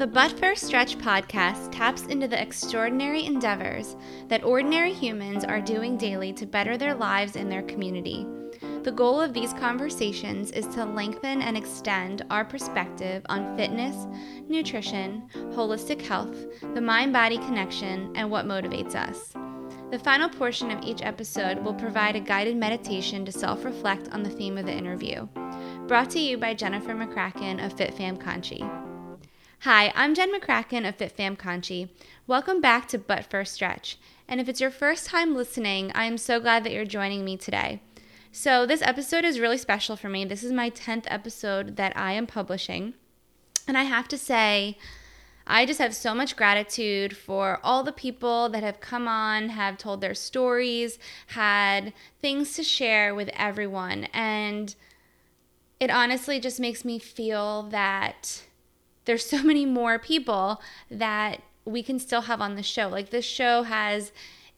The But First Stretch podcast taps into the extraordinary endeavors that ordinary humans are doing daily to better their lives and their community. The goal of these conversations is to lengthen and extend our perspective on fitness, nutrition, holistic health, the mind body connection, and what motivates us. The final portion of each episode will provide a guided meditation to self reflect on the theme of the interview. Brought to you by Jennifer McCracken of FitFam Conchi. Hi, I'm Jen McCracken of FitFam Conchi. Welcome back to But First Stretch. And if it's your first time listening, I am so glad that you're joining me today. So, this episode is really special for me. This is my 10th episode that I am publishing. And I have to say, I just have so much gratitude for all the people that have come on, have told their stories, had things to share with everyone. And it honestly just makes me feel that there's so many more people that we can still have on the show. Like this show has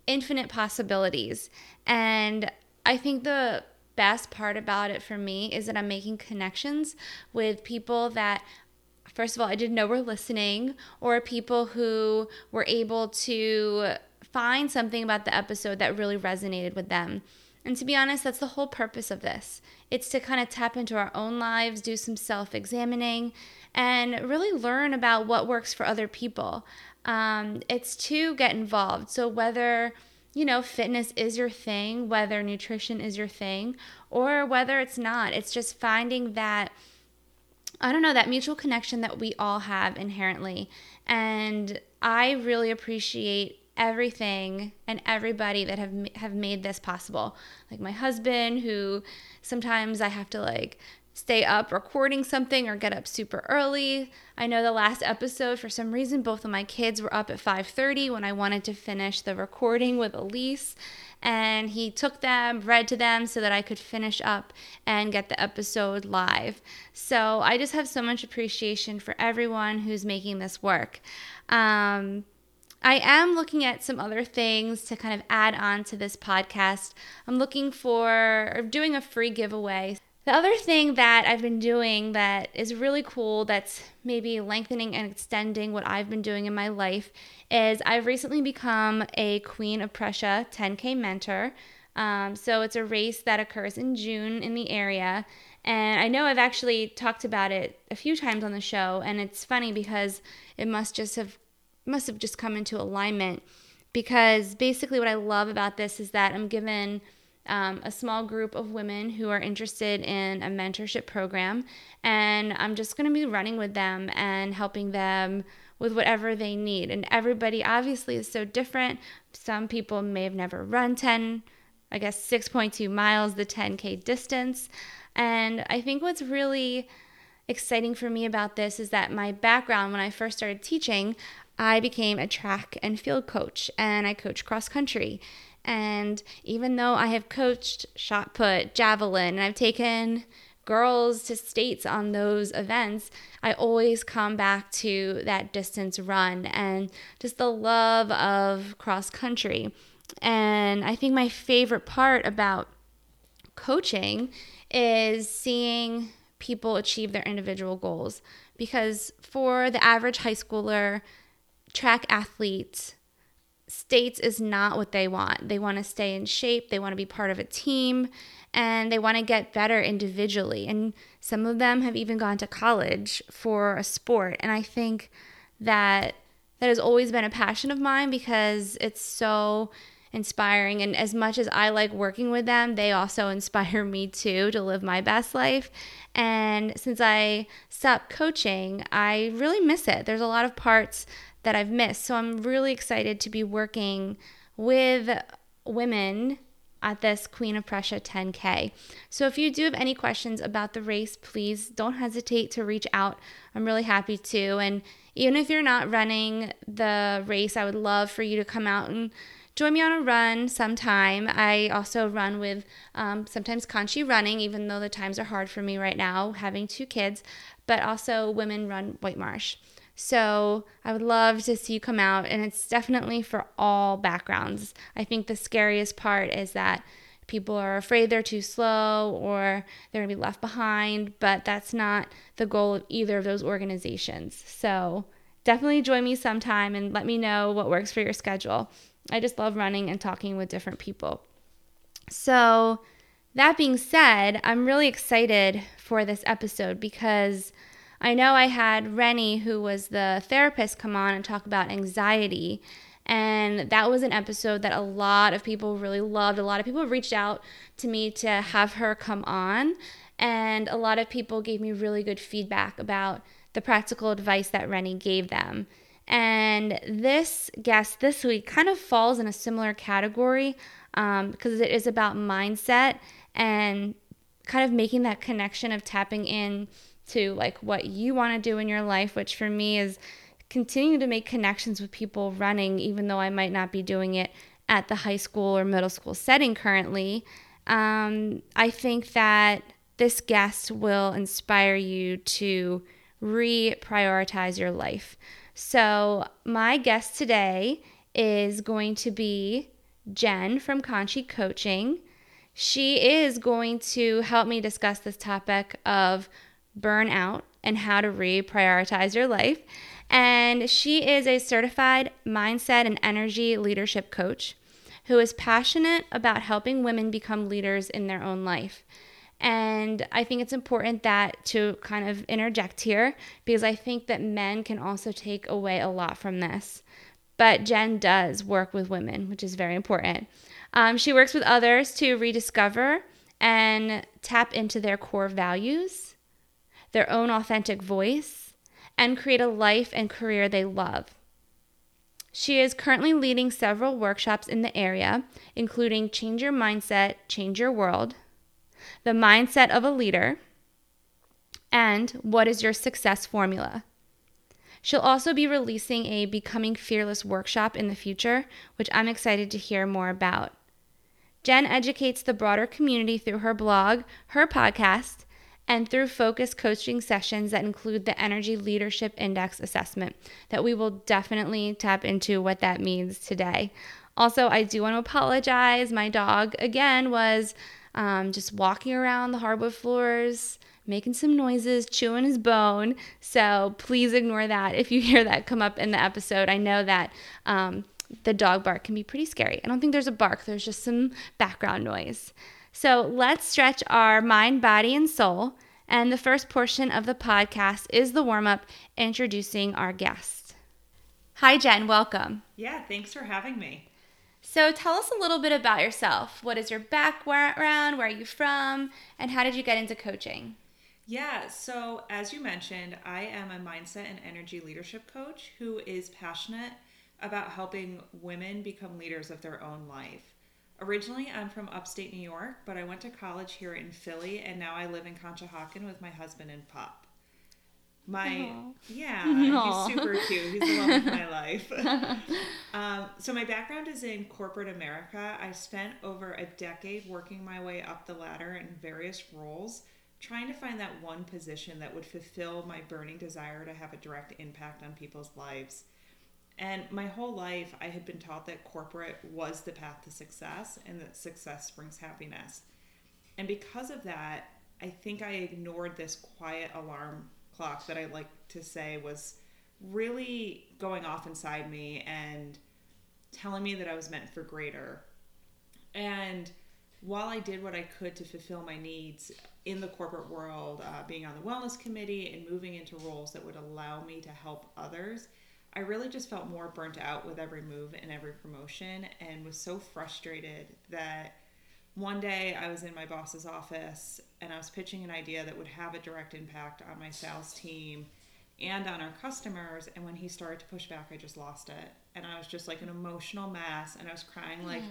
infinite possibilities. And I think the best part about it for me is that I'm making connections with people that first of all I didn't know were listening or people who were able to find something about the episode that really resonated with them. And to be honest, that's the whole purpose of this. It's to kind of tap into our own lives, do some self examining, and really learn about what works for other people. Um, it's to get involved. So, whether you know, fitness is your thing, whether nutrition is your thing, or whether it's not. It's just finding that, I don't know, that mutual connection that we all have inherently. And I really appreciate everything and everybody that have have made this possible. Like my husband who sometimes I have to like stay up recording something or get up super early. I know the last episode for some reason both of my kids were up at 5:30 when I wanted to finish the recording with Elise and he took them, read to them so that I could finish up and get the episode live. So I just have so much appreciation for everyone who's making this work. Um, I am looking at some other things to kind of add on to this podcast. I'm looking for doing a free giveaway. The other thing that I've been doing that is really cool, that's maybe lengthening and extending what I've been doing in my life, is I've recently become a Queen of Prussia 10K mentor. Um, so it's a race that occurs in June in the area. And I know I've actually talked about it a few times on the show, and it's funny because it must just have must have just come into alignment because basically what I love about this is that I'm given um, a small group of women who are interested in a mentorship program, and I'm just going to be running with them and helping them with whatever they need. And everybody obviously is so different. Some people may have never run 10, I guess 6.2 miles, the 10K distance. And I think what's really exciting for me about this is that my background when I first started teaching, I became a track and field coach and I coach cross country. And even though I have coached shot put, javelin, and I've taken girls to states on those events, I always come back to that distance run and just the love of cross country. And I think my favorite part about coaching is seeing people achieve their individual goals because for the average high schooler, track athletes, states is not what they want. They want to stay in shape, they want to be part of a team, and they want to get better individually. And some of them have even gone to college for a sport. And I think that that has always been a passion of mine because it's so inspiring. And as much as I like working with them, they also inspire me too to live my best life. And since I stopped coaching, I really miss it. There's a lot of parts that I've missed. So I'm really excited to be working with women at this Queen of Prussia 10K. So if you do have any questions about the race, please don't hesitate to reach out. I'm really happy to. And even if you're not running the race, I would love for you to come out and join me on a run sometime. I also run with um, sometimes Conchi running, even though the times are hard for me right now, having two kids, but also women run White Marsh. So I would love to see you come out, and it's definitely for all backgrounds. I think the scariest part is that people are afraid they're too slow or they're gonna be left behind, but that's not the goal of either of those organizations. So definitely join me sometime and let me know what works for your schedule. I just love running and talking with different people. So, that being said, I'm really excited for this episode because I know I had Rennie, who was the therapist, come on and talk about anxiety. And that was an episode that a lot of people really loved. A lot of people reached out to me to have her come on. And a lot of people gave me really good feedback about the practical advice that Rennie gave them. And this guest this week kind of falls in a similar category um, because it is about mindset and kind of making that connection of tapping in to like what you want to do in your life, which for me is continuing to make connections with people running, even though I might not be doing it at the high school or middle school setting currently. Um, I think that this guest will inspire you to reprioritize your life. So, my guest today is going to be Jen from Conchi Coaching. She is going to help me discuss this topic of burnout and how to reprioritize your life. And she is a certified mindset and energy leadership coach who is passionate about helping women become leaders in their own life. And I think it's important that to kind of interject here because I think that men can also take away a lot from this. But Jen does work with women, which is very important. Um, she works with others to rediscover and tap into their core values, their own authentic voice, and create a life and career they love. She is currently leading several workshops in the area, including Change Your Mindset, Change Your World, The Mindset of a Leader, and What is Your Success Formula? She'll also be releasing a Becoming Fearless workshop in the future, which I'm excited to hear more about. Jen educates the broader community through her blog, her podcast, and through focused coaching sessions that include the Energy Leadership Index assessment, that we will definitely tap into what that means today. Also, I do want to apologize. My dog, again, was um, just walking around the hardwood floors, making some noises, chewing his bone. So please ignore that if you hear that come up in the episode. I know that um, the dog bark can be pretty scary. I don't think there's a bark, there's just some background noise. So let's stretch our mind, body, and soul. And the first portion of the podcast is the warm up introducing our guest. Hi, Jen. Welcome. Yeah, thanks for having me. So tell us a little bit about yourself. What is your background? Where are you from? And how did you get into coaching? Yeah, so as you mentioned, I am a mindset and energy leadership coach who is passionate about helping women become leaders of their own life. Originally, I'm from upstate New York, but I went to college here in Philly, and now I live in Conshohocken with my husband and pup. My Aww. yeah, Aww. he's super cute. He's the love of my life. um, so my background is in corporate America. I spent over a decade working my way up the ladder in various roles, trying to find that one position that would fulfill my burning desire to have a direct impact on people's lives. And my whole life, I had been taught that corporate was the path to success and that success brings happiness. And because of that, I think I ignored this quiet alarm clock that I like to say was really going off inside me and telling me that I was meant for greater. And while I did what I could to fulfill my needs in the corporate world, uh, being on the wellness committee and moving into roles that would allow me to help others, I really just felt more burnt out with every move and every promotion and was so frustrated that one day I was in my boss's office and I was pitching an idea that would have a direct impact on my sales team and on our customers. And when he started to push back, I just lost it. And I was just like an emotional mess and I was crying like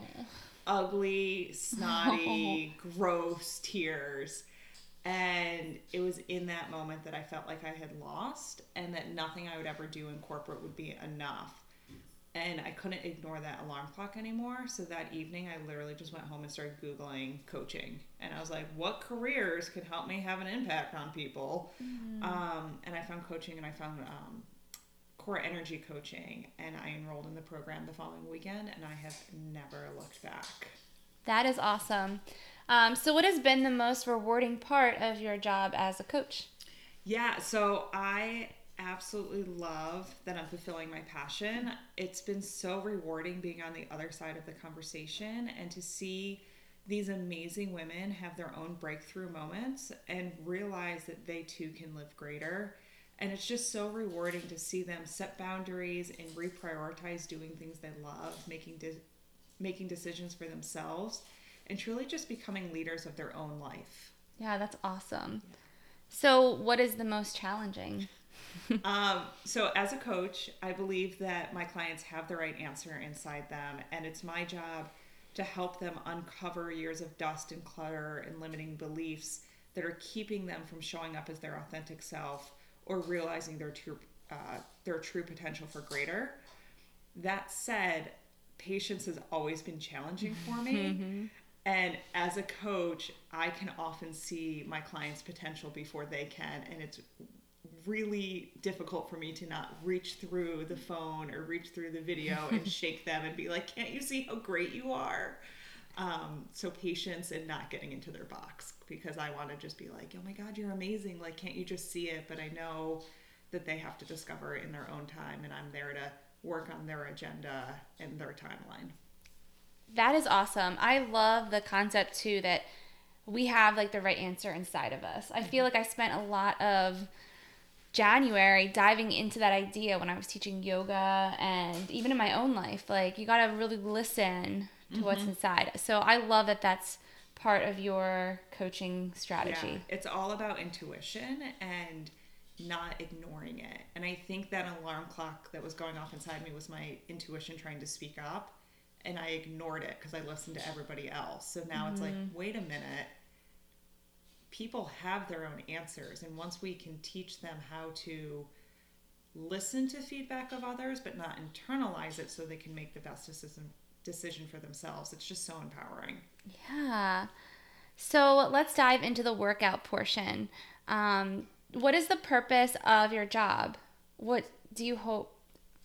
ugly, snotty, gross tears. And it was in that moment that I felt like I had lost and that nothing I would ever do in corporate would be enough. And I couldn't ignore that alarm clock anymore. So that evening, I literally just went home and started Googling coaching. And I was like, what careers could help me have an impact on people? Mm-hmm. Um, and I found coaching and I found um, core energy coaching. And I enrolled in the program the following weekend and I have never looked back. That is awesome. Um, so, what has been the most rewarding part of your job as a coach? Yeah, so I absolutely love that I'm fulfilling my passion. It's been so rewarding being on the other side of the conversation and to see these amazing women have their own breakthrough moments and realize that they too can live greater. And it's just so rewarding to see them set boundaries and reprioritize doing things they love, making de- making decisions for themselves, and truly just becoming leaders of their own life. Yeah, that's awesome. So, what is the most challenging? um, so, as a coach, I believe that my clients have the right answer inside them, and it's my job to help them uncover years of dust and clutter and limiting beliefs that are keeping them from showing up as their authentic self or realizing their true uh, their true potential for greater. That said, patience has always been challenging for me. And as a coach, I can often see my clients' potential before they can, and it's really difficult for me to not reach through the phone or reach through the video and shake them and be like, "Can't you see how great you are?" Um, so patience and not getting into their box because I want to just be like, "Oh my God, you're amazing! Like, can't you just see it?" But I know that they have to discover it in their own time, and I'm there to work on their agenda and their timeline. That is awesome. I love the concept too that we have like the right answer inside of us. I feel mm-hmm. like I spent a lot of January diving into that idea when I was teaching yoga and even in my own life. Like, you got to really listen to mm-hmm. what's inside. So, I love that that's part of your coaching strategy. Yeah, it's all about intuition and not ignoring it. And I think that alarm clock that was going off inside me was my intuition trying to speak up. And I ignored it because I listened to everybody else. So now mm-hmm. it's like, mm-hmm. wait a minute people have their own answers and once we can teach them how to listen to feedback of others but not internalize it so they can make the best decision decision for themselves it's just so empowering yeah so let's dive into the workout portion um, what is the purpose of your job what do you hope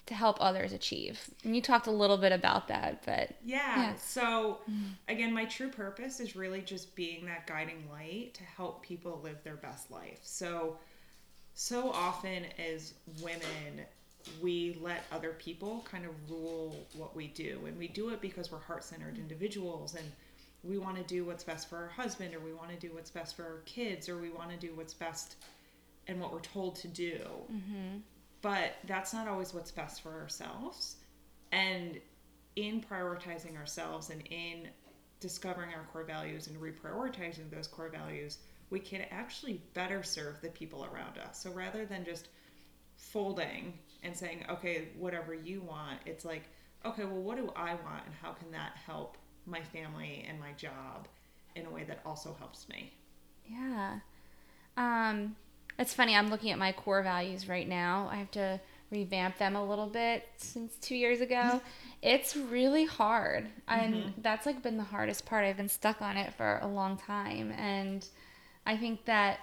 to help others achieve. And you talked a little bit about that, but yeah. yeah. So again, my true purpose is really just being that guiding light to help people live their best life. So so often as women, we let other people kind of rule what we do, and we do it because we're heart-centered individuals and we want to do what's best for our husband or we want to do what's best for our kids or we want to do what's best and what we're told to do. Mm-hmm but that's not always what's best for ourselves. And in prioritizing ourselves and in discovering our core values and reprioritizing those core values, we can actually better serve the people around us. So rather than just folding and saying, okay, whatever you want, it's like, okay, well, what do I want and how can that help my family and my job in a way that also helps me? Yeah. Um, it's funny, I'm looking at my core values right now. I have to revamp them a little bit since two years ago. it's really hard. And mm-hmm. that's like been the hardest part. I've been stuck on it for a long time. And I think that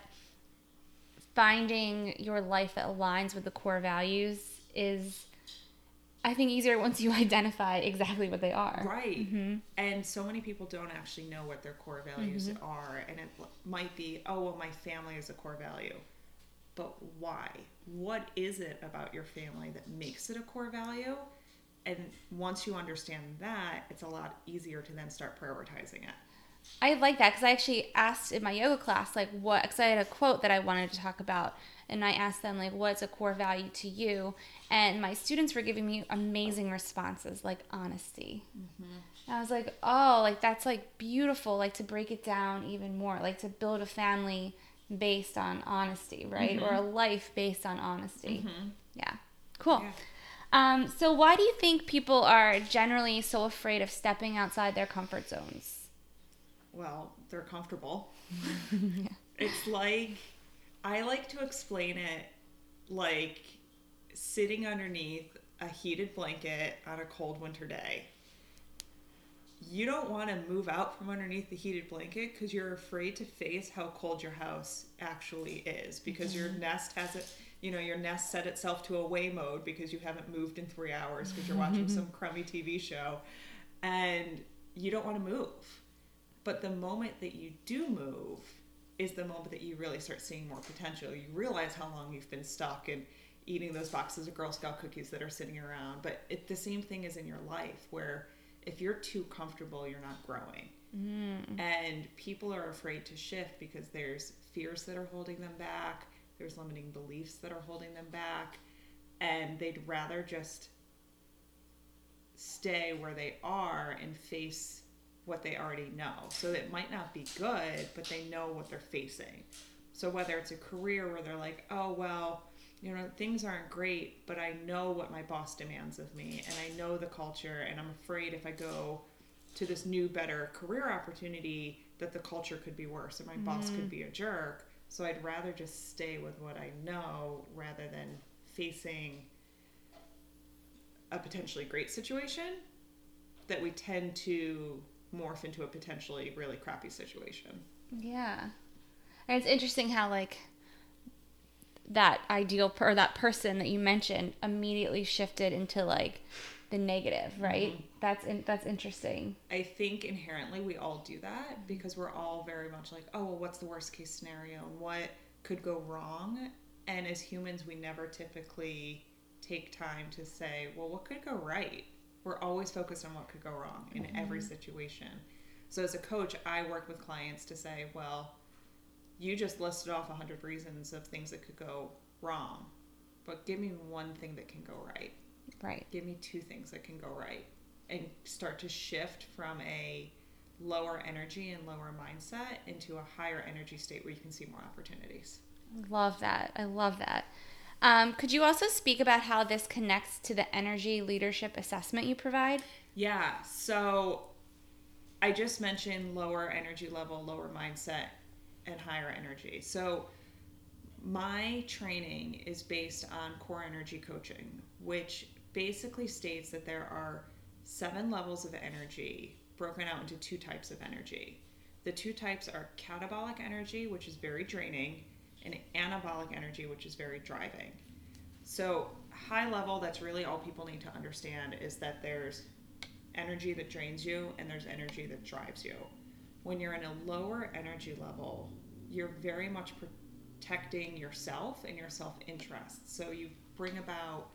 finding your life that aligns with the core values is I think easier once you identify exactly what they are. Right. Mm-hmm. And so many people don't actually know what their core values mm-hmm. are. And it might be, oh, well, my family is a core value but why? What is it about your family that makes it a core value? And once you understand that, it's a lot easier to then start prioritizing it. I like that because I actually asked in my yoga class, like, what, because I had a quote that I wanted to talk about. And I asked them, like, what's a core value to you? And my students were giving me amazing responses, like honesty. Mm-hmm. I was like, oh, like, that's like beautiful, like, to break it down even more, like, to build a family based on honesty, right? Mm-hmm. Or a life based on honesty. Mm-hmm. Yeah. Cool. Yeah. Um, so, why do you think people are generally so afraid of stepping outside their comfort zones? Well, they're comfortable. yeah. It's like, I like to explain it like sitting underneath a heated blanket on a cold winter day you don't want to move out from underneath the heated blanket because you're afraid to face how cold your house actually is because mm-hmm. your nest has it you know your nest set itself to away mode because you haven't moved in three hours because you're watching some crummy tv show and you don't want to move but the moment that you do move is the moment that you really start seeing more potential you realize how long you've been stuck and eating those boxes of Girl Scout cookies that are sitting around. But it, the same thing is in your life where if you're too comfortable, you're not growing. Mm. And people are afraid to shift because there's fears that are holding them back, there's limiting beliefs that are holding them back, and they'd rather just stay where they are and face what they already know. So it might not be good, but they know what they're facing. So whether it's a career where they're like, oh, well, you know, things aren't great, but I know what my boss demands of me and I know the culture, and I'm afraid if I go to this new, better career opportunity that the culture could be worse and my mm-hmm. boss could mm-hmm. be a jerk. So I'd rather just stay with what I know rather than facing a potentially great situation that we tend to morph into a potentially really crappy situation. Yeah. And it's interesting how like that ideal per- or that person that you mentioned immediately shifted into like the negative, right? Mm-hmm. That's in, that's interesting. I think inherently we all do that because we're all very much like, oh, well, what's the worst case scenario and what could go wrong? And as humans, we never typically take time to say, well, what could go right? We're always focused on what could go wrong in mm-hmm. every situation. So as a coach, I work with clients to say, well, you just listed off 100 reasons of things that could go wrong, but give me one thing that can go right. Right. Give me two things that can go right and start to shift from a lower energy and lower mindset into a higher energy state where you can see more opportunities. Love that. I love that. Um, could you also speak about how this connects to the energy leadership assessment you provide? Yeah. So I just mentioned lower energy level, lower mindset, and higher energy. So my training is based on core energy coaching, which basically states that there are seven levels of energy broken out into two types of energy. The two types are catabolic energy, which is very draining, and anabolic energy, which is very driving. So, high level, that's really all people need to understand is that there's energy that drains you and there's energy that drives you. When you're in a lower energy level, you're very much protecting yourself and your self interest. So, you bring about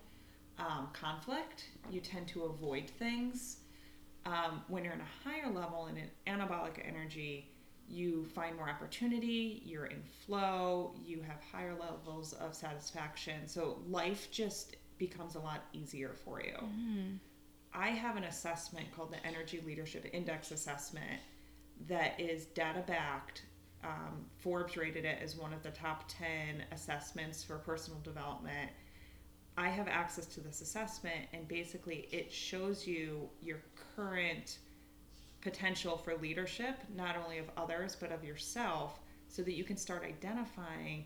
um, conflict, you tend to avoid things. Um, when you're in a higher level in an anabolic energy, you find more opportunity, you're in flow, you have higher levels of satisfaction. So life just becomes a lot easier for you. Mm-hmm. I have an assessment called the Energy Leadership Index Assessment that is data backed. Um, Forbes rated it as one of the top 10 assessments for personal development. I have access to this assessment, and basically, it shows you your current potential for leadership, not only of others, but of yourself, so that you can start identifying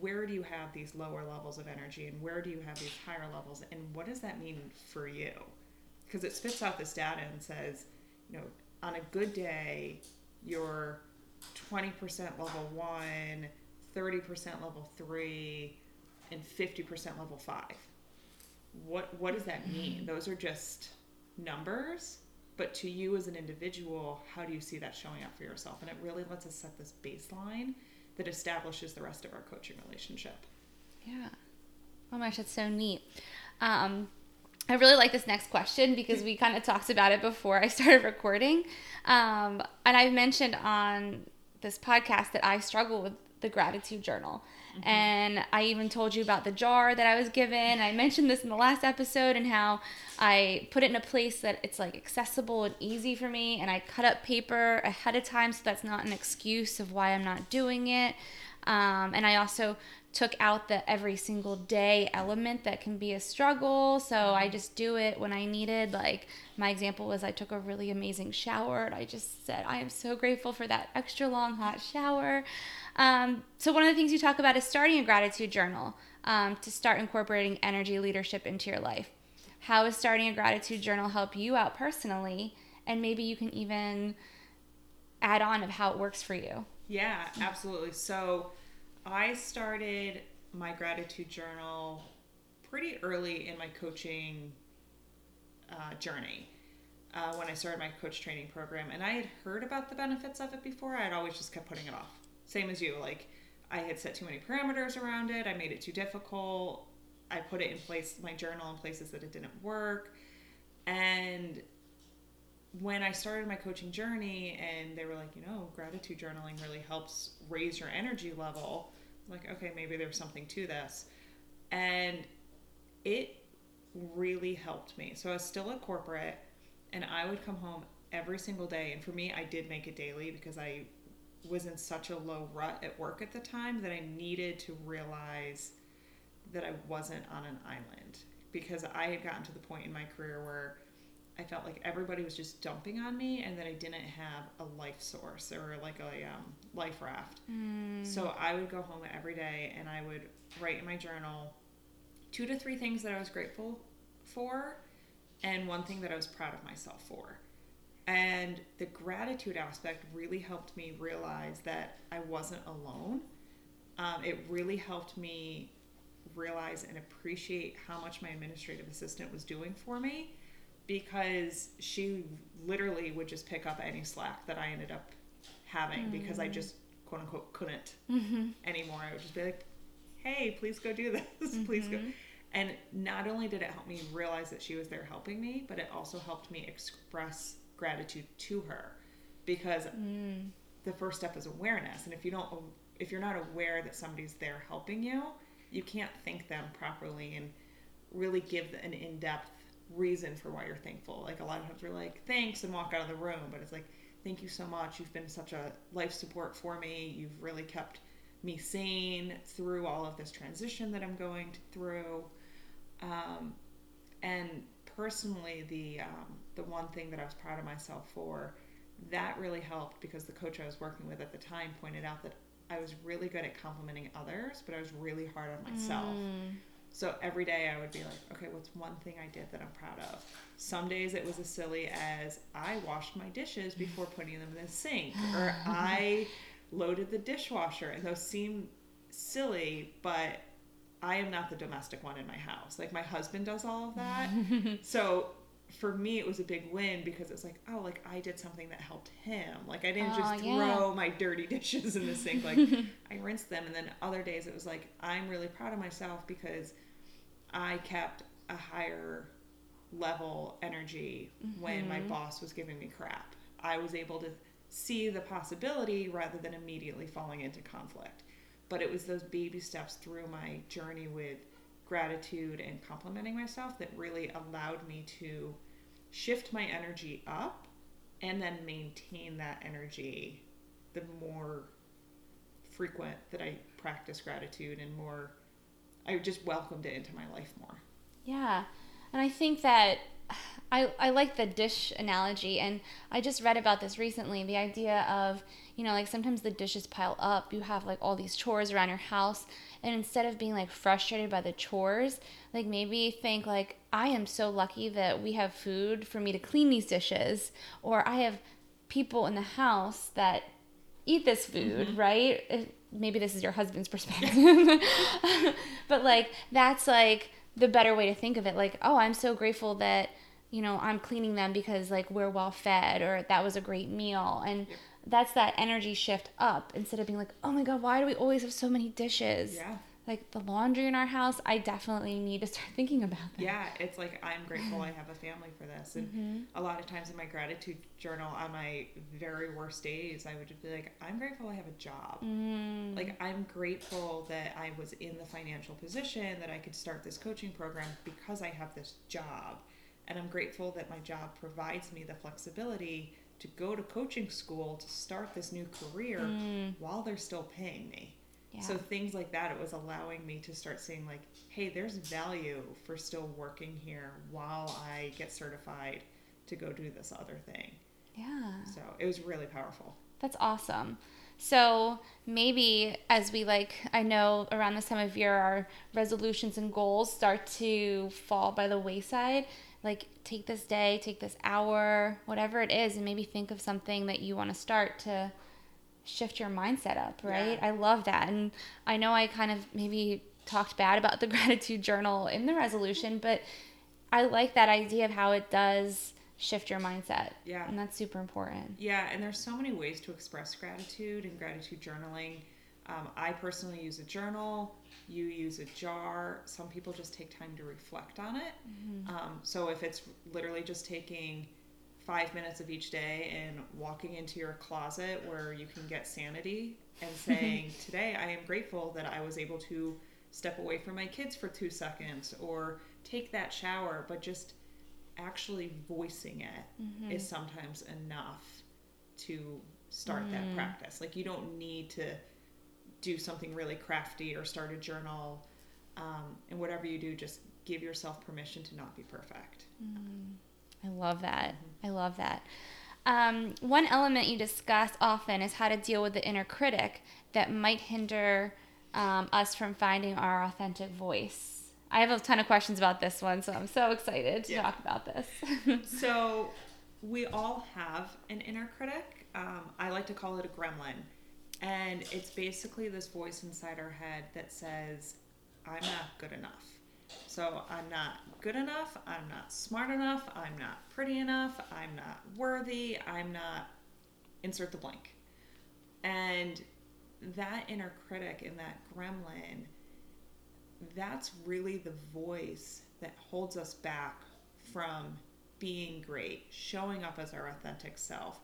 where do you have these lower levels of energy and where do you have these higher levels, and what does that mean for you? Because it spits out this data and says, you know, on a good day, you're 20% level one, 30% level three, and 50% level five. What, what does that mean? Those are just numbers but to you as an individual, how do you see that showing up for yourself? And it really lets us set this baseline that establishes the rest of our coaching relationship. Yeah. Oh my gosh, that's so neat. Um, I really like this next question because we kind of talked about it before I started recording. Um, and I've mentioned on this podcast that I struggle with the gratitude journal. Mm-hmm. And I even told you about the jar that I was given. I mentioned this in the last episode and how I put it in a place that it's like accessible and easy for me. And I cut up paper ahead of time so that's not an excuse of why I'm not doing it. Um, and I also took out the every single day element that can be a struggle. So I mm-hmm. just do it when I needed. Like my example was I took a really amazing shower and I just said, I am so grateful for that extra long hot shower. Um, so one of the things you talk about is starting a gratitude journal um, to start incorporating energy leadership into your life. How is starting a gratitude journal help you out personally? And maybe you can even add on of how it works for you. Yeah, absolutely. So I started my gratitude journal pretty early in my coaching uh, journey. Uh, when I started my coach training program, and I had heard about the benefits of it before, I had always just kept putting it off. Same as you, like I had set too many parameters around it. I made it too difficult. I put it in place, my journal in places that it didn't work. And when I started my coaching journey and they were like, you know, gratitude journaling really helps raise your energy level, like, okay, maybe there's something to this. And it really helped me. So I was still at corporate and I would come home every single day. And for me, I did make it daily because I was in such a low rut at work at the time that I needed to realize that I wasn't on an island because I had gotten to the point in my career where I felt like everybody was just dumping on me and that I didn't have a life source or like a um, life raft. Mm. So I would go home every day and I would write in my journal two to three things that I was grateful for and one thing that I was proud of myself for. And the gratitude aspect really helped me realize that I wasn't alone. Um, it really helped me realize and appreciate how much my administrative assistant was doing for me because she literally would just pick up any slack that I ended up having mm-hmm. because I just quote unquote couldn't mm-hmm. anymore. I would just be like, hey, please go do this. Mm-hmm. please go. And not only did it help me realize that she was there helping me, but it also helped me express gratitude to her because mm. the first step is awareness. And if you don't, if you're not aware that somebody's there helping you, you can't thank them properly and really give an in-depth reason for why you're thankful. Like a lot of times we're like, thanks and walk out of the room, but it's like, thank you so much. You've been such a life support for me. You've really kept me sane through all of this transition that I'm going through. Um, and personally, the um, the one thing that I was proud of myself for, that really helped because the coach I was working with at the time pointed out that I was really good at complimenting others, but I was really hard on myself. Mm. So every day I would be like, okay, what's one thing I did that I'm proud of? Some days it was as silly as I washed my dishes before putting them in the sink, or I loaded the dishwasher. And those seem silly, but I am not the domestic one in my house. Like my husband does all of that. so for me it was a big win because it's like oh like i did something that helped him like i didn't just throw yeah. my dirty dishes in the sink like i rinsed them and then other days it was like i'm really proud of myself because i kept a higher level energy mm-hmm. when my mm-hmm. boss was giving me crap i was able to see the possibility rather than immediately falling into conflict but it was those baby steps through my journey with gratitude and complimenting myself that really allowed me to shift my energy up and then maintain that energy the more frequent that I practice gratitude and more I just welcomed it into my life more. Yeah. And I think that I, I like the dish analogy and I just read about this recently the idea of you know like sometimes the dishes pile up you have like all these chores around your house and instead of being like frustrated by the chores like maybe think like I am so lucky that we have food for me to clean these dishes or I have people in the house that eat this food mm-hmm. right maybe this is your husband's perspective but like that's like the better way to think of it like oh I'm so grateful that you know, I'm cleaning them because like we're well fed or that was a great meal. And yep. That's that energy shift up instead of being like, oh my God, why do we always have so many dishes? Yeah. Like the laundry in our house, I definitely need to start thinking about that. Yeah, it's like I'm grateful I have a family for this. And mm-hmm. a lot of times in my gratitude journal, on my very worst days, I would just be like, I'm grateful I have a job. Mm. Like, I'm grateful that I was in the financial position that I could start this coaching program because I have this job and I'm grateful that my job provides me the flexibility to go to coaching school to start this new career mm. while they're still paying me. Yeah. So things like that, it was allowing me to start seeing like, hey, there's value for still working here while I get certified to go do this other thing. Yeah. So it was really powerful. That's awesome. So maybe as we like, I know around this time of year, our resolutions and goals start to fall by the wayside like take this day, take this hour, whatever it is, and maybe think of something that you want to start to shift your mindset up, right? Yeah. I love that. And I know I kind of maybe talked bad about the gratitude journal in the resolution, but I like that idea of how it does shift your mindset. Yeah. And that's super important. Yeah, and there's so many ways to express gratitude and gratitude journaling. Um, I personally use a journal. You use a jar. Some people just take time to reflect on it. Mm-hmm. Um, so if it's literally just taking five minutes of each day and walking into your closet where you can get sanity and saying, Today I am grateful that I was able to step away from my kids for two seconds or take that shower, but just actually voicing it is Mm-hmm. sometimes enough to start that Mm. practice. Like you don't need to do something really crafty or start a journal. Um, and whatever you do, just give yourself permission to not be perfect. I love that. I love that. Um, one element you discuss often is how to deal with the inner critic that might hinder um, us from finding our authentic voice. I have a ton of questions about this one, so I'm so excited to Yeah. talk about this. So we all have an inner critic. Um, I like to call it a gremlin. And it's basically this voice inside our head that says, I'm not good enough. So I'm not good enough. I'm not smart enough. I'm not pretty enough. I'm not worthy. I'm not, insert the blank. And that inner critic and that gremlin, that's really the voice that holds us back from being great, showing up as our authentic self.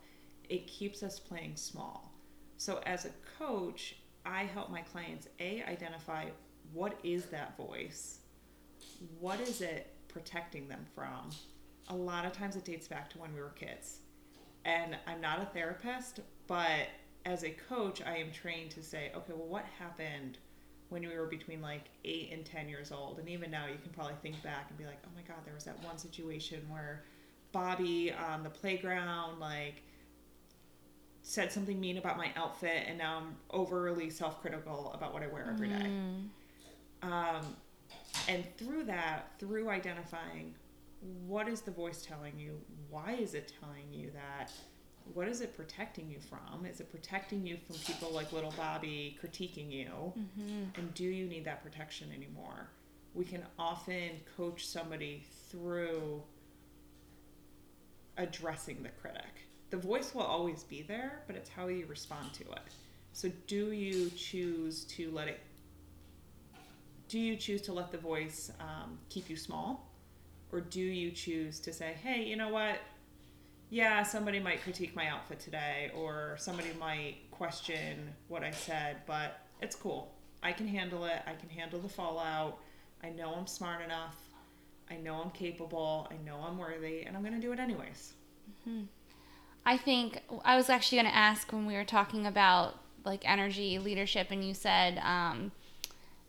It keeps us playing small. So, as a coach, I help my clients A, identify what is that voice? What is it protecting them from? A lot of times it dates back to when we were kids. And I'm not a therapist, but as a coach, I am trained to say, okay, well, what happened when we were between like eight and 10 years old? And even now, you can probably think back and be like, oh my God, there was that one situation where Bobby on the playground, like, said something mean about my outfit, and now I'm overly self critical about what I wear every day. Um, and through that, through identifying what is the voice telling you, why is it telling you that, what is it protecting you from? Is it protecting you from people like little Bobby critiquing you? And do you need that protection anymore? We can often coach somebody through addressing the critic. The voice will always be there, but it's how you respond to it. So do you choose to let it do you choose to let the voice um, keep you small? Or do you choose to say hey you know what? Yeah somebody might critique my outfit today or somebody might question what i said but it's cool. I can handle it. I can handle the fallout. I know i'm smart enough. I know i'm capable. I know i'm worthy and i'm going to do it anyways I think I was actually going to ask when we were talking about like energy leadership, and you said um,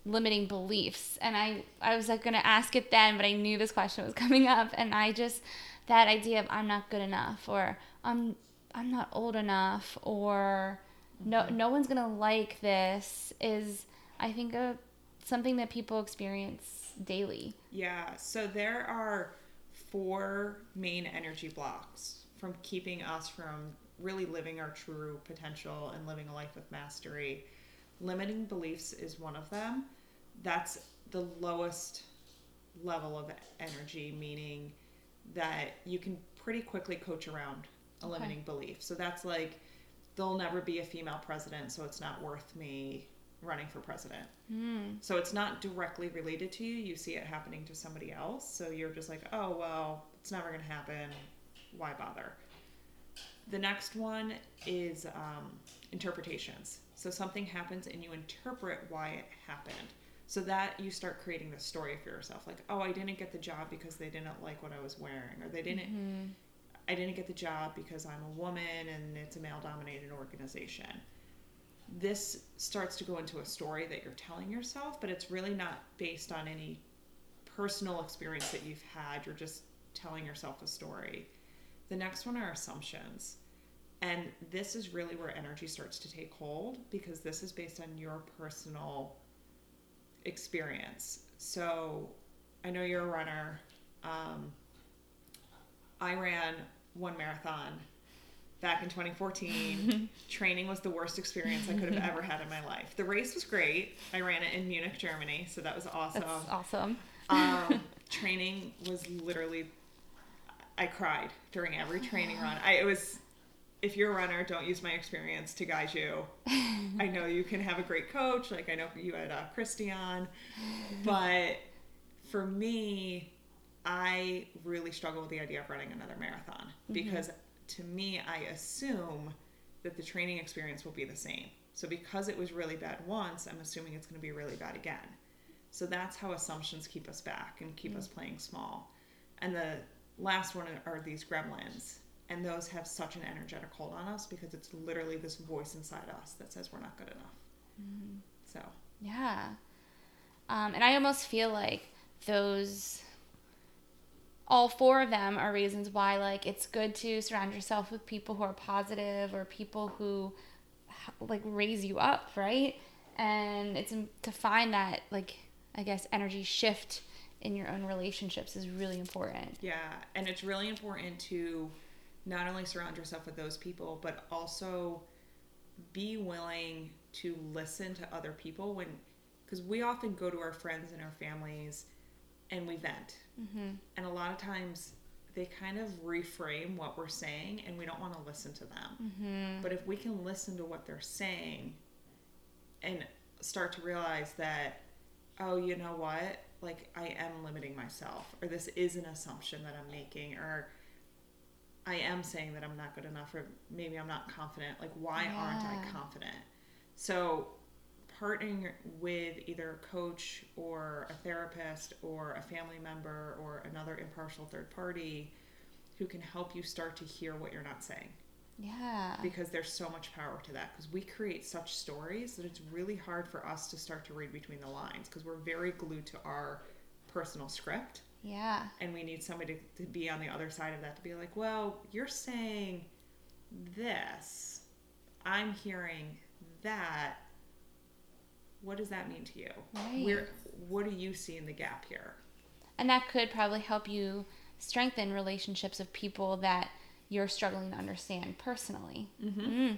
limiting beliefs, and I I was like going to ask it then, but I knew this question was coming up, and I just that idea of I'm not good enough, or I'm I'm not old enough, or no no one's gonna like this is I think a something that people experience daily. Yeah, so there are four main energy blocks from keeping us from really living our true potential and living a life of mastery. Limiting beliefs is one of them. That's the lowest level of energy, meaning that you can pretty quickly coach around a Okay. limiting belief. So that's like, there'll never be a female president, so it's not worth me running for president. Mm. So it's not directly related to you. You see it happening to somebody else. So you're just like, oh, well, it's never going to happen. Why bother? The next one is um, interpretations. So something happens and you interpret why it happened. So that you start creating the story for yourself. Like, oh, I didn't get the job because they didn't like what I was wearing, or they didn't. Mm-hmm. I didn't get the job because I'm a woman and it's a male dominated organization. This starts to go into a story that you're telling yourself, but it's really not based on any personal experience that you've had. You're just telling yourself a story. The next one are assumptions. And this is really where energy starts to take hold because this is based on your personal experience. So I know you're a runner. Um, I ran one marathon back in 2014. Training was the worst experience I could have ever had in my life. The race was great. I ran it in Munich, Germany, so that was awesome. That's awesome. Um, training was literally, I cried during every training run. I it was, if you're a runner, don't use my experience to guide you. I know you can have a great coach, like I know you had uh, Christy on, but for me, I really struggle with the idea of running another marathon because to me, I assume that the training experience will be the same. So because it was really bad once, I'm assuming it's going to be really bad again. So that's how assumptions keep us back and keep us playing small. And the last one are these gremlins. And those have such an energetic hold on us because it's literally this voice inside us that says we're not good enough. So, Yeah. Um, and I almost feel like those, all four of them are reasons why, like, it's good to surround yourself with people who are positive or people who, like, raise you up, right? And it's to find that, like, I guess, energy shift in your own relationships is really important. yeah. And it's really important to not only surround yourself with those people, but also be willing to listen to other people when, because we often go to our friends and our families and we vent. Mm-hmm. And a lot of times they kind of reframe what we're saying and we don't want to listen to them. Mm-hmm. But if we can listen to what they're saying and start to realize that, oh, you know what? Like, I am limiting myself, or this is an assumption that I'm making, or I am saying that I'm not good enough, or maybe I'm not confident. Like, why aren't I confident? So, partnering with either a coach or a therapist or a family member or another impartial third party who can help you start to hear what you're not saying Yeah. because there's so much power to that because we create such stories that it's really hard for us to start to read between the lines because we're very glued to our personal script Yeah. and we need somebody to, to be on the other side of that to be like well you're saying this i'm hearing that what does that mean to you Right. Where, what do you see in the gap here And that could probably help you strengthen relationships of people that you're struggling to understand personally. mm-hmm. Mm,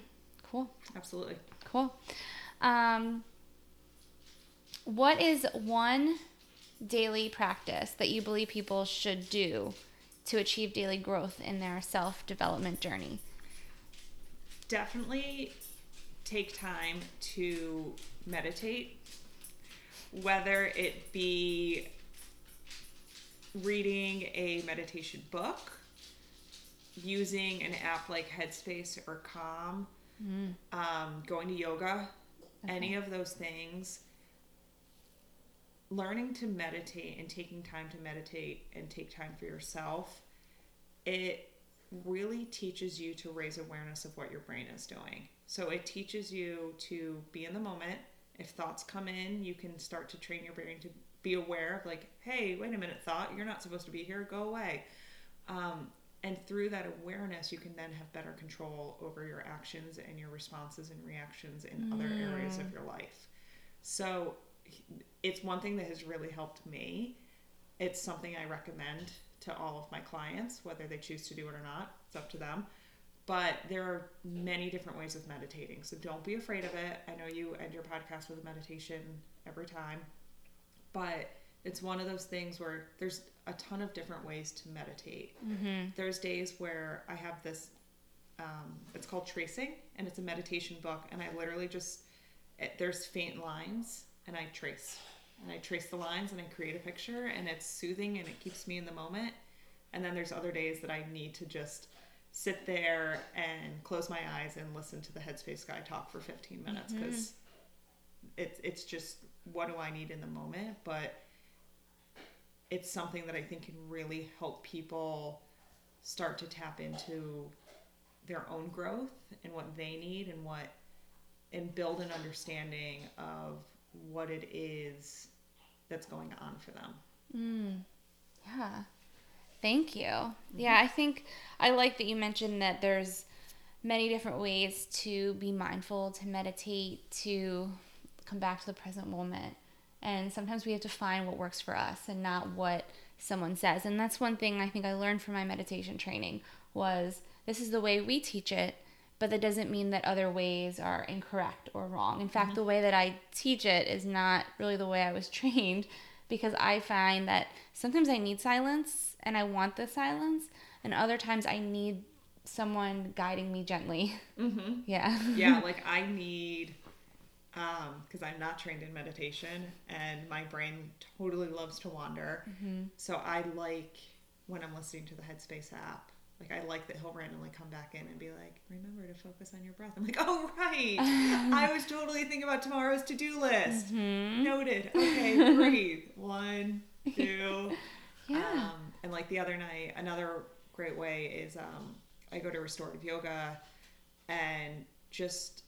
cool. absolutely Cool. Um, what is one daily practice that you believe people should do to achieve daily growth in their self development journey? definitely take time to meditate, whether it be reading a meditation book, using an app like Headspace or Calm, um, going to yoga, any of those things. Learning to meditate and taking time to meditate and take time for yourself, it really teaches you to raise awareness of what your brain is doing. So it teaches you to be in the moment. If thoughts come in, you can start to train your brain to be aware of, like, hey, wait a minute, thought, you're not supposed to be here, go away. Um, and through that awareness, you can then have better control over your actions and your responses and reactions in other areas of mm. your life. So it's one thing that has really helped me. It's something I recommend to all of my clients, whether they choose to do it or not. It's up to them. But there are many different ways of meditating. So don't be afraid of it. I know you end your podcast with a meditation every time. But it's one of those things where there's a ton of different ways to meditate. Mm-hmm. There's days where I have this, um, it's called tracing, and it's a meditation book, and I literally just, it, there's faint lines, and I trace. And I trace the lines and I create a picture, and it's soothing and it keeps me in the moment. And then there's other days that I need to just sit there and close my eyes and listen to the Headspace guy talk for 15 minutes because it's it's just what do I need in the moment, but it's something that I think can really help people start to tap into their own growth and what they need and what and build an understanding of what it is that's going on for them. Mm. Yeah. Thank you. Yeah, I think I like that you mentioned that there's many different ways to be mindful, to meditate, to come back to the present moment. And sometimes we have to find what works for us and not what someone says. And that's one thing I think I learned from my meditation training was this is the way we teach it, but that doesn't mean that other ways are incorrect or wrong. In fact, the way that I teach it is not really the way I was trained because I find that sometimes I need silence and I want the silence, and other times I need someone guiding me gently. Mm-hmm. Yeah. yeah, like I need, um, because I'm not trained in meditation and my brain totally loves to wander. Mm-hmm. So I like when I'm listening to the Headspace app. Like I like that he'll randomly come back in and be like, "Remember to focus on your breath." I'm like, "Oh right, I was totally thinking about tomorrow's to do list." Mhm. Noted. Okay, breathe. One, two. Yeah. Um, and like the other night, another great way is um, I go to restorative yoga and just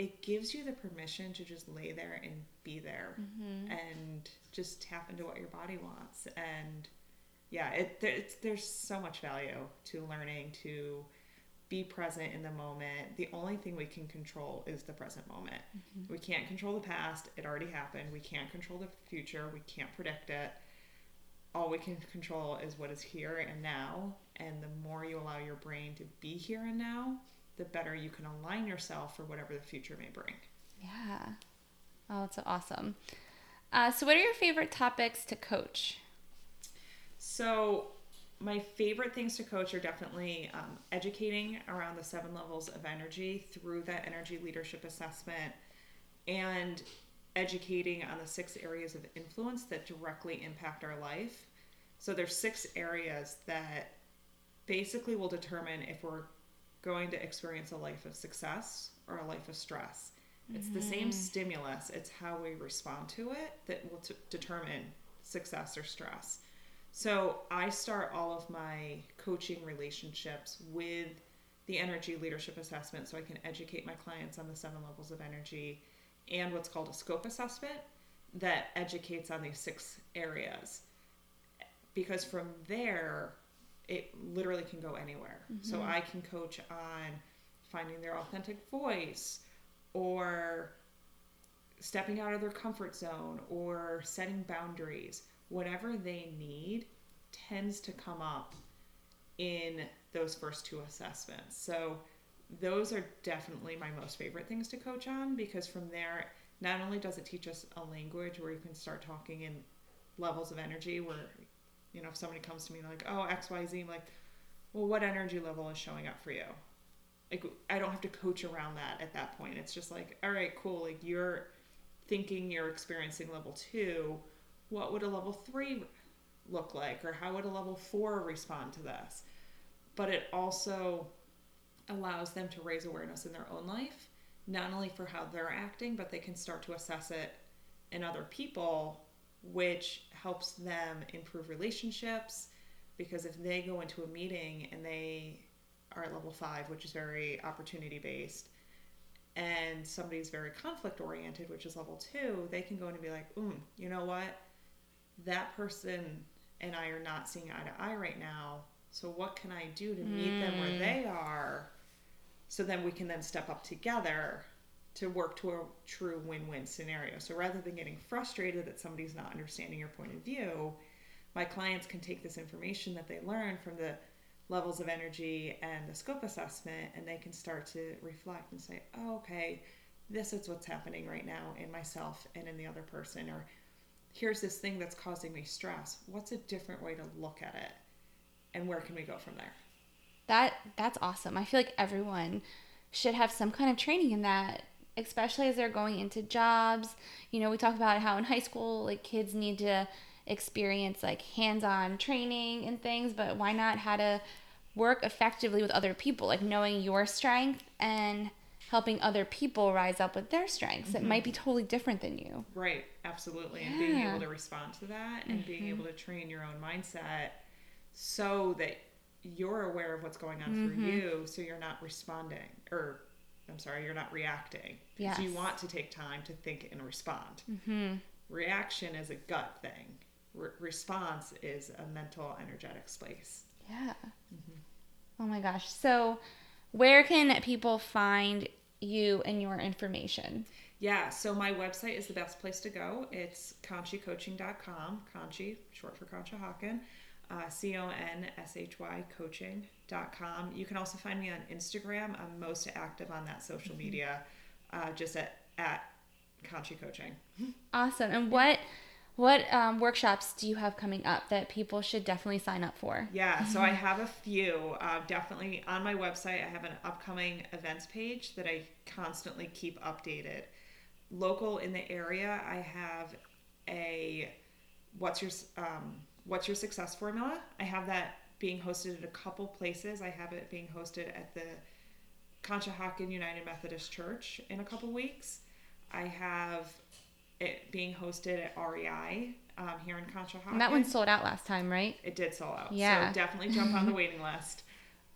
it gives you the permission to just lay there and be there Mhm. and just tap into what your body wants. And yeah, it, it's, there's so much value to learning to be present in the moment. The only thing we can control is the present moment. We can't control the past, it already happened. We can't control the future, we can't predict it. All we can control is what is here and now. And the more you allow your brain to be here and now, the better you can align yourself for whatever the future may bring. Yeah. Oh, that's awesome. Uh, so, what are your favorite topics to coach? So, my favorite things to coach are definitely um, educating around the seven levels of energy through that energy leadership assessment and educating on the six areas of influence that directly impact our life. So, there's six areas that basically will determine if we're going to experience a life of success or a life of stress. It's the same mm. stimulus, it's how we respond to it that will t- determine success or stress. So I start all of my coaching relationships with the energy leadership assessment so I can educate my clients on the seven levels of energy and what's called a scope assessment that educates on these six areas. Because from there, it literally can go anywhere. So mm-hmm. I can coach on finding their authentic voice or stepping out of their comfort zone or setting boundaries, whatever they need tends to come up in those first two assessments. So those are definitely my most favorite things to coach on because from there not only does it teach us a language where you can start talking in levels of energy where you know if somebody comes to me like oh xyz I'm like well what energy level is showing up for you like I don't have to coach around that at that point. It's just like, all right, cool. Like you're thinking you're experiencing level two. What would a level three look like, or how would a level four respond to this? But it also allows them to raise awareness in their own life, not only for how they're acting, but they can start to assess it in other people, which helps them improve relationships. Because if they go into a meeting and they are at level five, which is very opportunity based, and somebody's very conflict oriented, which is level two, they can go in and be like, mm, you know what? That person and I are not seeing eye to eye right now. So what can I do to meet them where they are? So then we can then step up together to work to a true win-win scenario. So rather than getting frustrated that somebody's not understanding your point of view, my clients can take this information that they learn from the levels of energy and the scope assessment and they can start to reflect and say oh, okay this is what's happening right now in myself and in the other person or here's this thing that's causing me stress what's a different way to look at it and where can we go from there That that's awesome. I feel like everyone should have some kind of training in that, especially as they're going into jobs. You know, we talk about how in high school like kids need to experience like hands-on training and things, but why not how to work effectively with other people, like knowing your strength and helping other people rise up with their strengths that might be mm-hmm. totally different than you. right absolutely and being able to respond to that and being mm-hmm. able to train your own mindset so that you're aware of what's going on for mm-hmm. you so you're not responding or i'm sorry you're not reacting. Because you want to take time to think and respond. Mm-hmm. reaction is a gut thing. Re- response is a mental energetic space. Yeah. Oh my gosh. So, where can people find you and your information? yeah so my website is the best place to go. It's conshycoaching.com conshy short for Conshohocken uh, c-o-n-s-h-y coaching.com you can also find me on instagram i'm most active on that social media uh, just at, at conshy coaching Awesome. And what What um, workshops do you have coming up that people should definitely sign up for? Yeah, so I have a few. Uh, definitely on my website, I have an upcoming events page that I constantly keep updated. Local in the area, I have a what's your um, what's your success formula. I have that being hosted at a couple places. I have it being hosted at the Conshohocken United Methodist Church in a couple weeks. I have it being hosted at REI um, here in Conshohocken. And that one sold out last time, right? It did sell out. Yeah. So definitely jump on the waiting list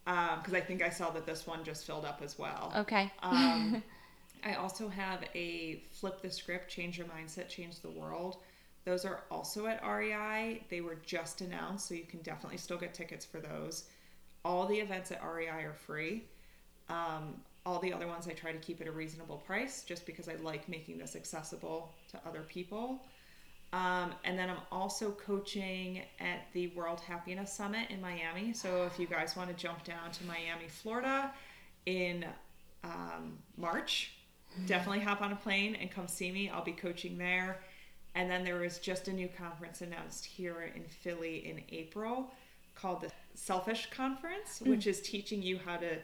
because I think I saw that this one just filled up as well. Okay. Um, I also have a flip the script, change your mindset, change the world. Those are also at REI. They were just announced, so you can definitely still get tickets for those. All the events at REI are free. Um, all the other ones I try to keep at a reasonable price just because I like making this accessible to other people. Um, and then I'm also coaching at the World Happiness Summit in Miami. So if you guys want to jump down to Miami, Florida in um, March, definitely hop on a plane and come see me. I'll be coaching there. And then there was just a new conference announced here in Philly in April called the Selfish Conference, which is teaching you how to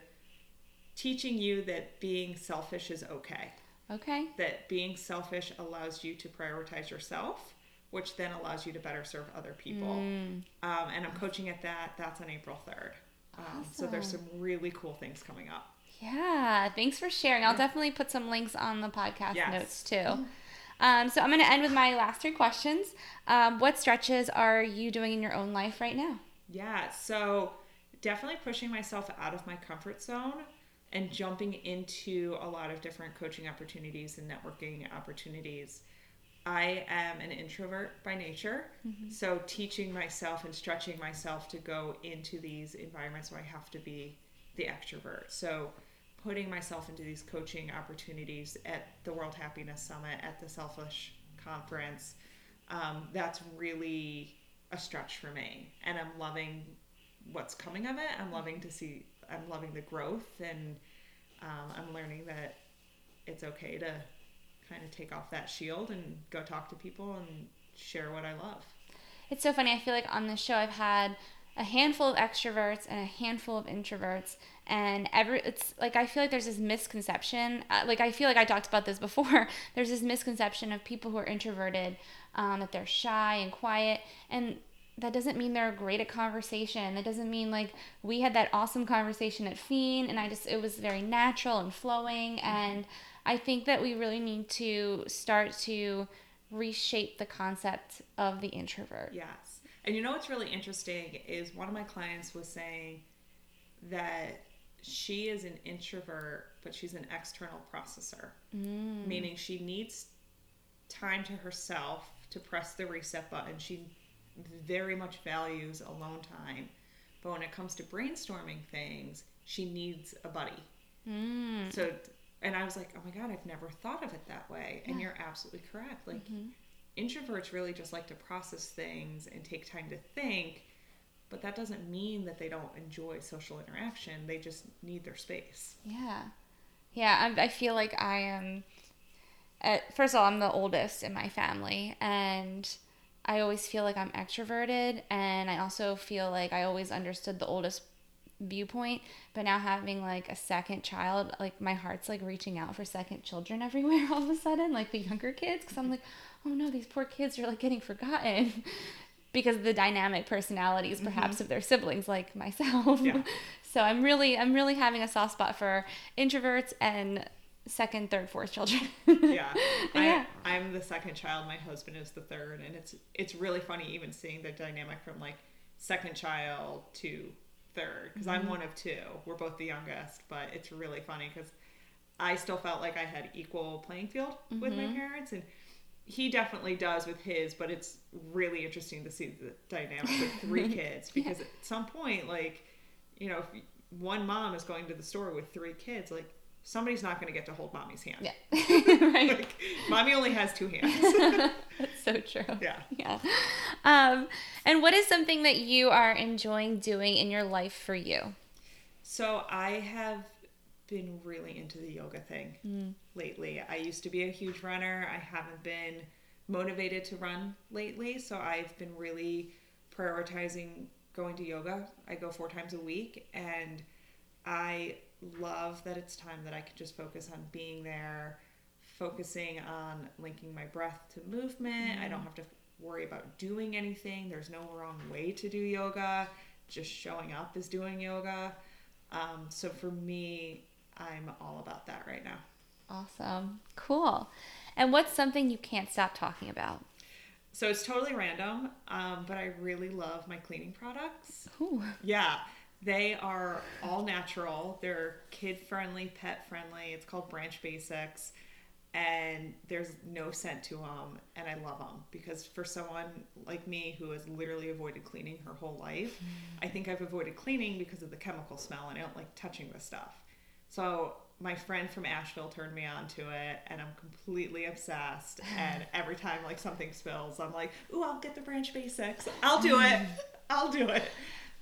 teaching you that being selfish is okay. Okay. That being selfish allows you to prioritize yourself, which then allows you to better serve other people. Um, and I'm coaching at that. That's on April 3rd. Um, So there's some really cool things coming up. Yeah, thanks for sharing. I'll definitely put some links on the podcast Yes. notes too. Um, so I'm going to end with my last three questions. Um, what stretches are you doing in your own life right now? Yeah, so definitely pushing myself out of my comfort zone and jumping into a lot of different coaching opportunities and networking opportunities. I am an introvert by nature, so teaching myself and stretching myself to go into these environments where I have to be the extrovert. So putting myself into these coaching opportunities at the World Happiness Summit, at the Selfish Conference, um, that's really a stretch for me. And I'm loving what's coming of it. I'm loving to see, I'm loving the growth, and um, I'm learning that it's okay to kind of take off that shield and go talk to people and share what I love. It's so funny. I feel like on this show I've had a handful of extroverts and a handful of introverts and every it's like I feel like there's this misconception uh, like I feel like I talked about this before there's this misconception of people who are introverted um, that they're shy and quiet and that doesn't mean they're great at conversation that doesn't mean like we had that awesome conversation at Fiend and I just it was very natural and flowing and I think that we really need to start to reshape the concept of the introvert Yes. And you know what's really interesting is one of my clients was saying that she is an introvert, but she's an external processor, meaning she needs time to herself to press the reset button. She very much values alone time. But when it comes to brainstorming things, she needs a buddy. Mm. So, and I was like, oh my God, I've never thought of it that way. And you're absolutely correct. Like, introverts really just like to process things and take time to think, but that doesn't mean that they don't enjoy social interaction. They just need their space. Yeah. Yeah, I, I feel like I am. At, first of all, I'm the oldest in my family, and I always feel like I'm extroverted, and I also feel like I always understood the oldest viewpoint. But now having like a second child, like my heart's like reaching out for second children everywhere all of a sudden, like the younger kids, because I'm like, oh no, these poor kids are like getting forgotten. Because of the dynamic personalities, mm-hmm. perhaps, of their siblings, like myself. Yeah. So I'm really, I'm really having a soft spot for introverts and second, third, fourth children. Yeah. Yeah. I, I'm the second child. My husband is the third, and it's it's really funny even seeing the dynamic from like second child to third because I'm mm-hmm. one of two. We're both the youngest, but it's really funny because I still felt like I had equal playing field with my mm-hmm. parents, and he definitely does with his. But it's really interesting to see the dynamic with three kids because at some point, like you know, if one mom is going to the store with three kids, like somebody's not going to get to hold mommy's hand. yeah. right. Like, mommy only has two hands. That's so true. Yeah. Yeah. Um, and what is something that you are enjoying doing in your life for you? So I have been really into the yoga thing lately. I used to be a huge runner. I haven't been motivated to run lately, so I've been really prioritizing going to yoga. I go four times a week, and I love that it's time that I can just focus on being there, focusing on linking my breath to movement. Mm-hmm. I don't have to worry about doing anything. There's no wrong way to do yoga. Just showing up is doing yoga. Um, so for me, I'm all about that right now. Awesome. Cool. And what's something you can't stop talking about? So it's totally random, um, but I really love my cleaning products. Ooh. Yeah. They are all natural. They're kid friendly, pet friendly. It's called Branch Basics and there's no scent to them and i love them because for someone like me who has literally avoided cleaning her whole life mm. i think i've avoided cleaning because of the chemical smell and i don't like touching the stuff so my friend from asheville turned me on to it and i'm completely obsessed and every time like something spills i'm like ooh i'll get the branch basics i'll do it i'll do it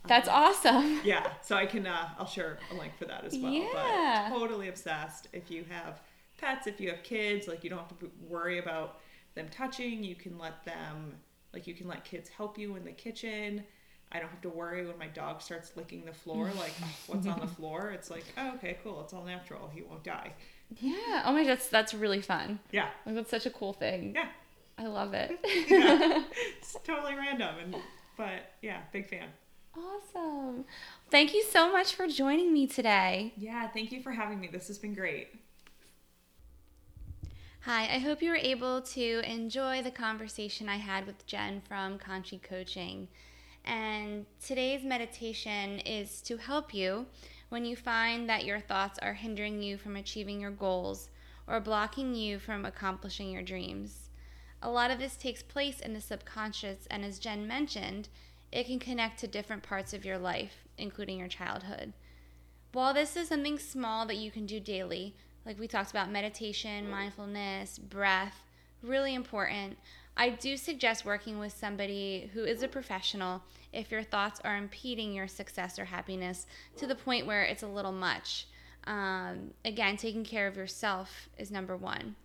that's um, awesome. Yeah, so I can uh, I'll share a link for that as well. Yeah. But totally obsessed. If you have pets, if you have kids, like you don't have to worry about them touching. You can let them, like, you can let kids help you in the kitchen. I don't have to worry when my dog starts licking the floor, like, what's on the floor? It's like, oh, okay, cool. It's all natural. He won't die. Yeah. Oh my, that's that's really fun. Yeah. Like, that's such a cool thing. Yeah. I love it. yeah. It's totally random, and but yeah, big fan. Awesome. Thank you so much for joining me today. Yeah, thank you for having me. This has been great. Hi, I hope you were able to enjoy the conversation I had with Jen from Conshy Coaching. And today's meditation is to help you when you find that your thoughts are hindering you from achieving your goals or blocking you from accomplishing your dreams. A lot of this takes place in the subconscious, and as Jen mentioned, it can connect to different parts of your life, including your childhood. While this is something small that you can do daily, like we talked about meditation, mindfulness, breath, really important. I do suggest working with somebody who is a professional if your thoughts are impeding your success or happiness to the point where it's a little much. Um, again, taking care of yourself is number one.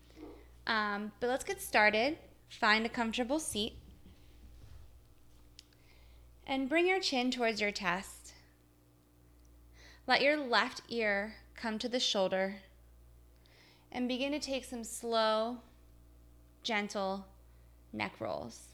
Um, but let's get started. Find a comfortable seat and bring your chin towards your chest. Let your left ear come to the shoulder and begin to take some slow, gentle neck rolls.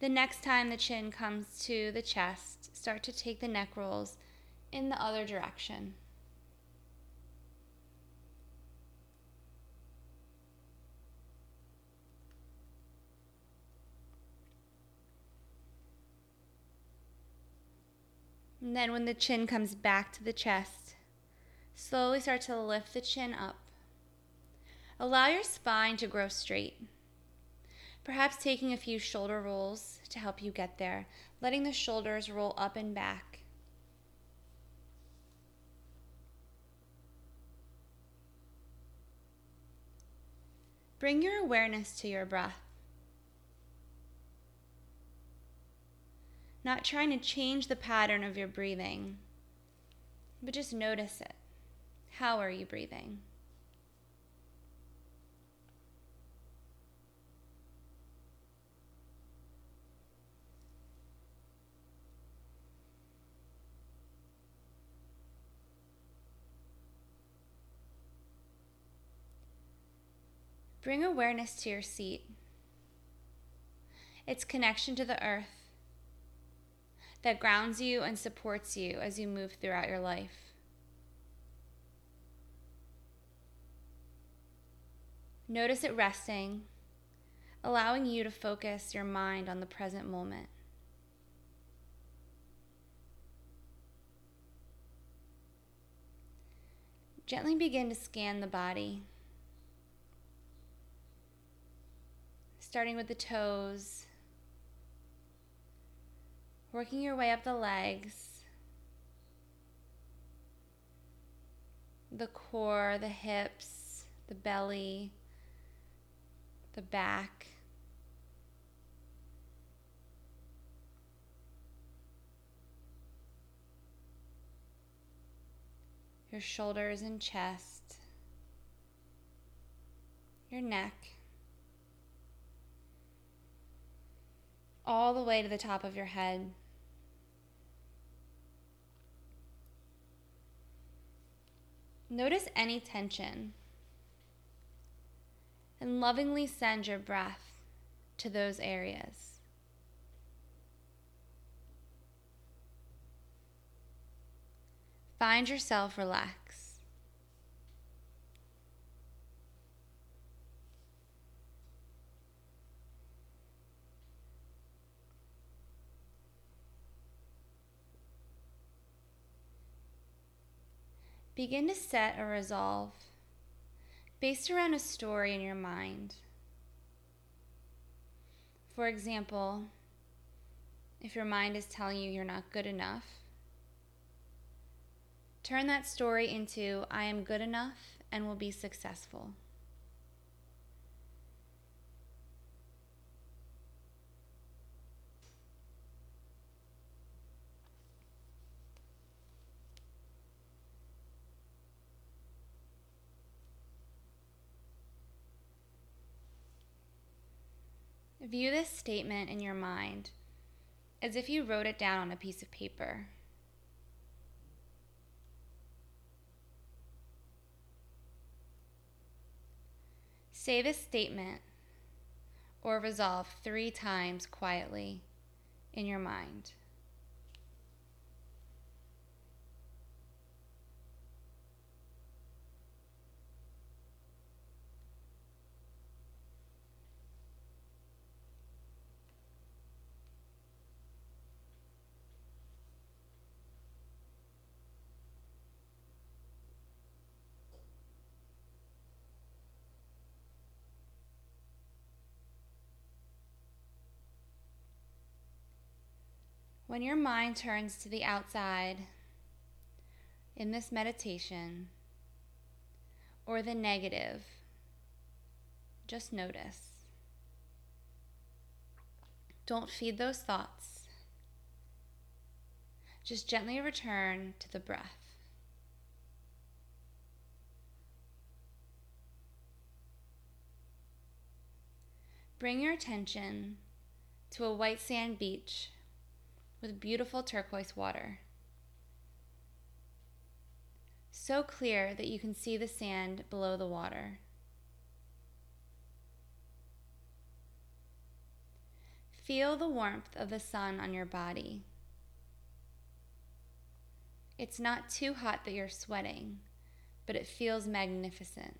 The next time the chin comes to the chest, start to take the neck rolls in the other direction. And then when the chin comes back to the chest, slowly start to lift the chin up. Allow your spine to grow straight. Perhaps taking a few shoulder rolls to help you get there, letting the shoulders roll up and back. Bring your awareness to your breath. Not trying to change the pattern of your breathing, but just notice it. How are you breathing? Bring awareness to your seat, its connection to the earth, that grounds you and supports you as you move throughout your life. Notice it resting, allowing you to focus your mind on the present moment. Gently begin to scan the body, starting with the toes Working your way up the legs, the core, the hips, the belly, the back. Your shoulders and chest, your neck. All the way to the top of your head. Notice any tension and lovingly send your breath to those areas. Find yourself relax. Begin to set a resolve based around a story in your mind. For example, if your mind is telling you you're not good enough, turn that story into I am good enough and will be successful. View this statement in your mind as if you wrote it down on a piece of paper. Say this statement or resolve three times quietly in your mind. When your mind turns to the outside in this meditation or the negative, just notice. Don't feed those thoughts. Just gently return to the breath. Bring your attention to a white sand beach with beautiful turquoise water. So clear that you can see the sand below the water. Feel the warmth of the sun on your body. It's not too hot that you're sweating, but it feels magnificent.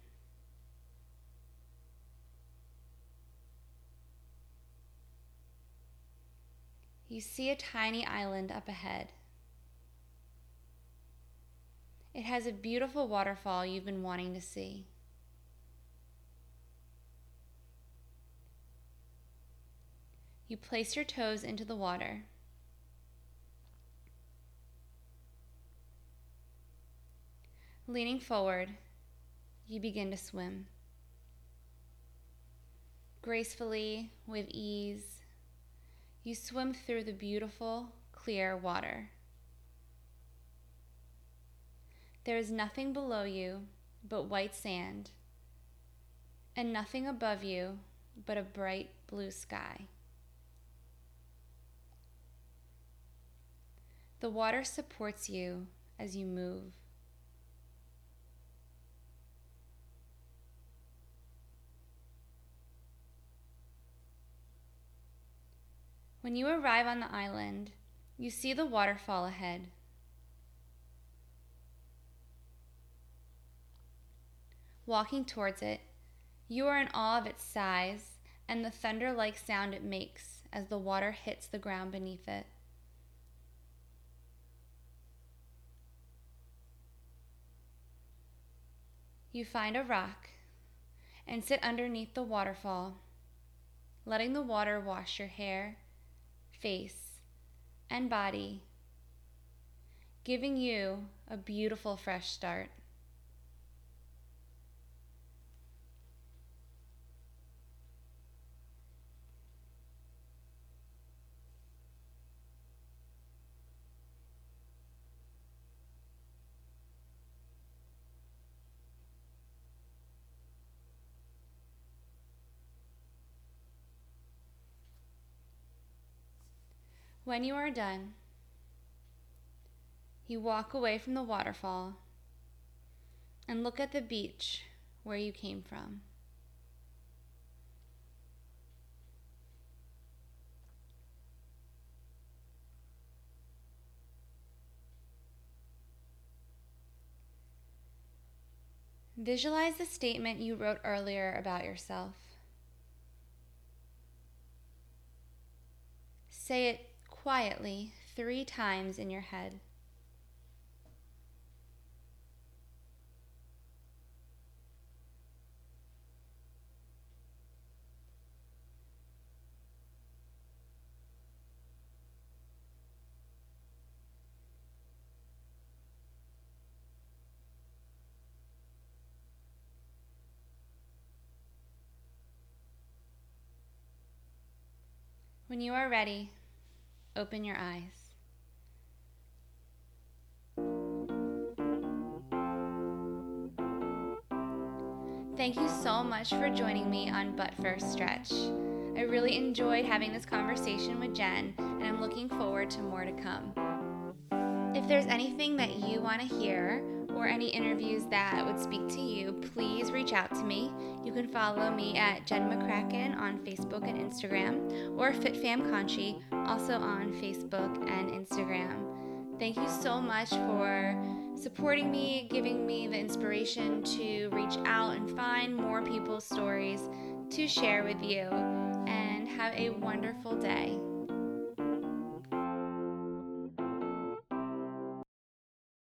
You see a tiny island up ahead. It has a beautiful waterfall you've been wanting to see. You place your toes into the water. Leaning forward, you begin to swim. Gracefully, with ease, you swim through the beautiful, clear water. There is nothing below you but white sand, and nothing above you but a bright blue sky. The water supports you as you move. When you arrive on the island, you see the waterfall ahead. Walking towards it, you are in awe of its size and the thunder like sound it makes as the water hits the ground beneath it. You find a rock and sit underneath the waterfall, letting the water wash your hair face, and body, giving you a beautiful fresh start. When you are done, you walk away from the waterfall and look at the beach where you came from. Visualize the statement you wrote earlier about yourself. Say it quietly three times in your head. When you are ready, open your eyes. Thank you so much for joining me on But First Stretch. I really enjoyed having this conversation with Jen, and I'm looking forward to more to come. If there's anything that you want to hear, or any interviews that would speak to you, please reach out to me. You can follow me at Jen McCracken on Facebook and Instagram, or FitFam Conshy, also on Facebook and Instagram. Thank you so much for supporting me, giving me the inspiration to reach out and find more people's stories to share with you. And have a wonderful day.